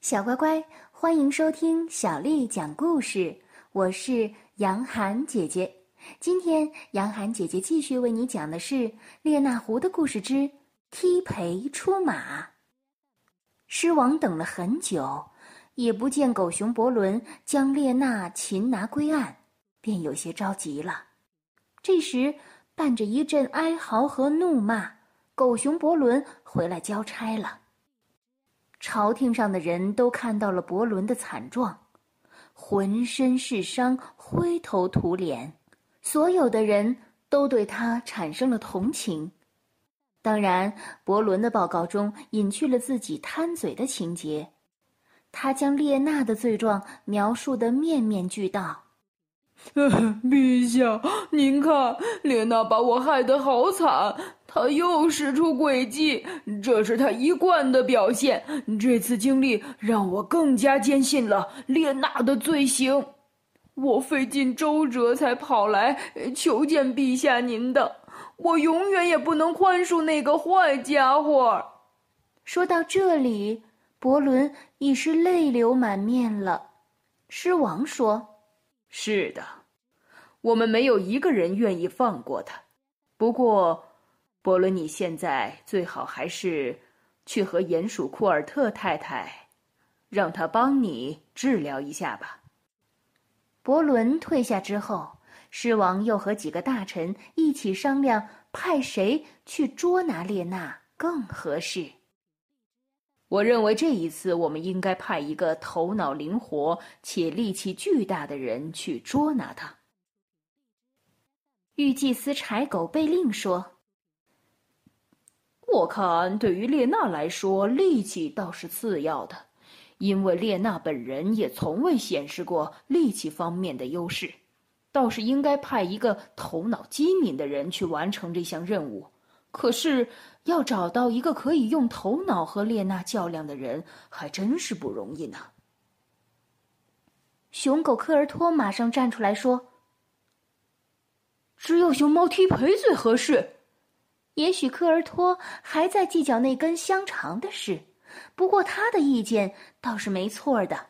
小乖乖，欢迎收听小丽讲故事。我是杨涵姐姐。今天杨涵姐姐继续为你讲的是《列那狐的故事之踢培出马》。狮王等了很久，也不见狗熊伯伦将列那擒拿归案，便有些着急了。这时，伴着一阵哀嚎和怒骂，狗熊伯伦回来交差了。朝廷上的人都看到了伯伦的惨状，浑身是伤，灰头土脸，所有的人都对他产生了同情。当然，伯伦的报告中隐去了自己贪嘴的情节，他将列娜的罪状描述得面面俱到。陛下，您看，列娜把我害得好惨。他又使出诡计，这是他一贯的表现。这次经历让我更加坚信了列娜的罪行。我费尽周折才跑来求见陛下您的，我永远也不能宽恕那个坏家伙。说到这里，伯伦已是泪流满面了。狮王说。是的，我们没有一个人愿意放过他。不过，伯伦，你现在最好还是去和鼹鼠库尔特太太，让他帮你治疗一下吧。伯伦退下之后，狮王又和几个大臣一起商量，派谁去捉拿列娜更合适。我认为这一次我们应该派一个头脑灵活且力气巨大的人去捉拿他。御祭司柴狗贝令说：“我看对于列娜来说，力气倒是次要的，因为列娜本人也从未显示过力气方面的优势，倒是应该派一个头脑机敏的人去完成这项任务。可是。”要找到一个可以用头脑和列娜较量的人，还真是不容易呢。熊狗科尔托马上站出来说：“只有熊猫踢培最合适。”也许科尔托还在计较那根香肠的事，不过他的意见倒是没错的。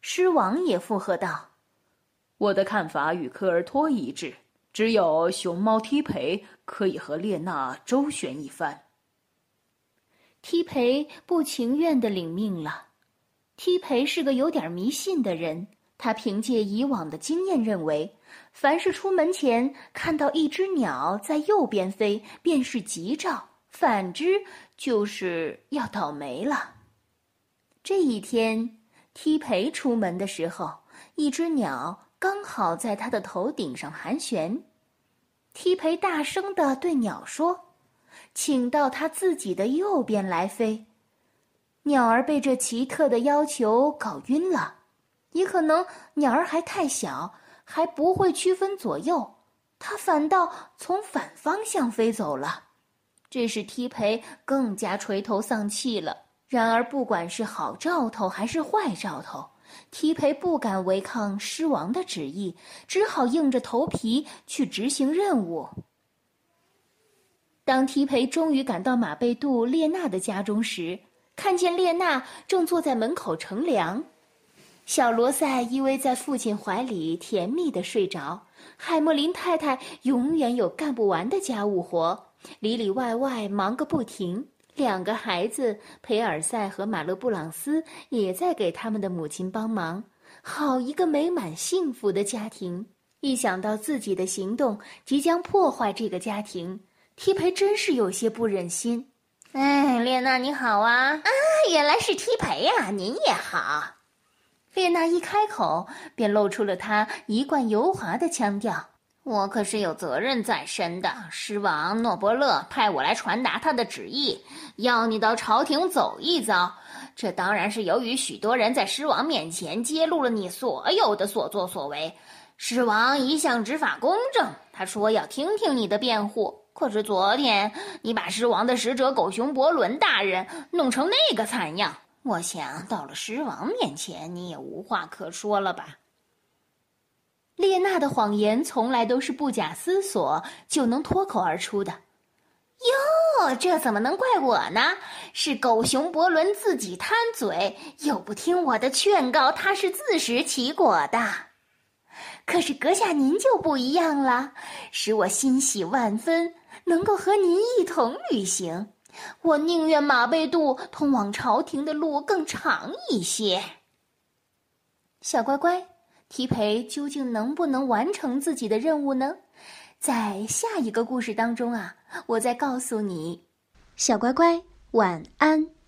狮王也附和道：“我的看法与科尔托一致。”只有熊猫踢培可以和列娜周旋一番。踢培不情愿的领命了。踢培是个有点迷信的人，他凭借以往的经验认为，凡是出门前看到一只鸟在右边飞，便是吉兆；反之，就是要倒霉了。这一天，踢培出门的时候，一只鸟。刚好在他的头顶上盘旋，踢培大声的对鸟说：“请到他自己的右边来飞。”鸟儿被这奇特的要求搞晕了，也可能鸟儿还太小，还不会区分左右，它反倒从反方向飞走了。这使踢培更加垂头丧气了。然而，不管是好兆头还是坏兆头。提培不敢违抗狮王的旨意，只好硬着头皮去执行任务。当提培终于赶到马贝杜列娜的家中时，看见列娜正坐在门口乘凉，小罗塞依偎在父亲怀里，甜蜜的睡着。海默林太太永远有干不完的家务活，里里外外忙个不停。两个孩子培尔赛和马勒布朗斯也在给他们的母亲帮忙，好一个美满幸福的家庭！一想到自己的行动即将破坏这个家庭，提培真是有些不忍心。哎，列娜你好啊！啊，原来是提培呀，您也好。列娜一开口便露出了她一贯油滑的腔调。我可是有责任在身的。狮王诺伯勒派我来传达他的旨意，要你到朝廷走一遭。这当然是由于许多人在狮王面前揭露了你所有的所作所为。狮王一向执法公正，他说要听听你的辩护。可是昨天你把狮王的使者狗熊伯伦大人弄成那个惨样，我想到了狮王面前，你也无话可说了吧。列娜的谎言从来都是不假思索就能脱口而出的。哟，这怎么能怪我呢？是狗熊伯伦自己贪嘴，又不听我的劝告，他是自食其果的。可是阁下您就不一样了，使我欣喜万分，能够和您一同旅行。我宁愿马背渡通往朝廷的路更长一些。小乖乖，提培究竟能不能完成自己的任务呢？在下一个故事当中啊，我再告诉你。小乖乖，晚安。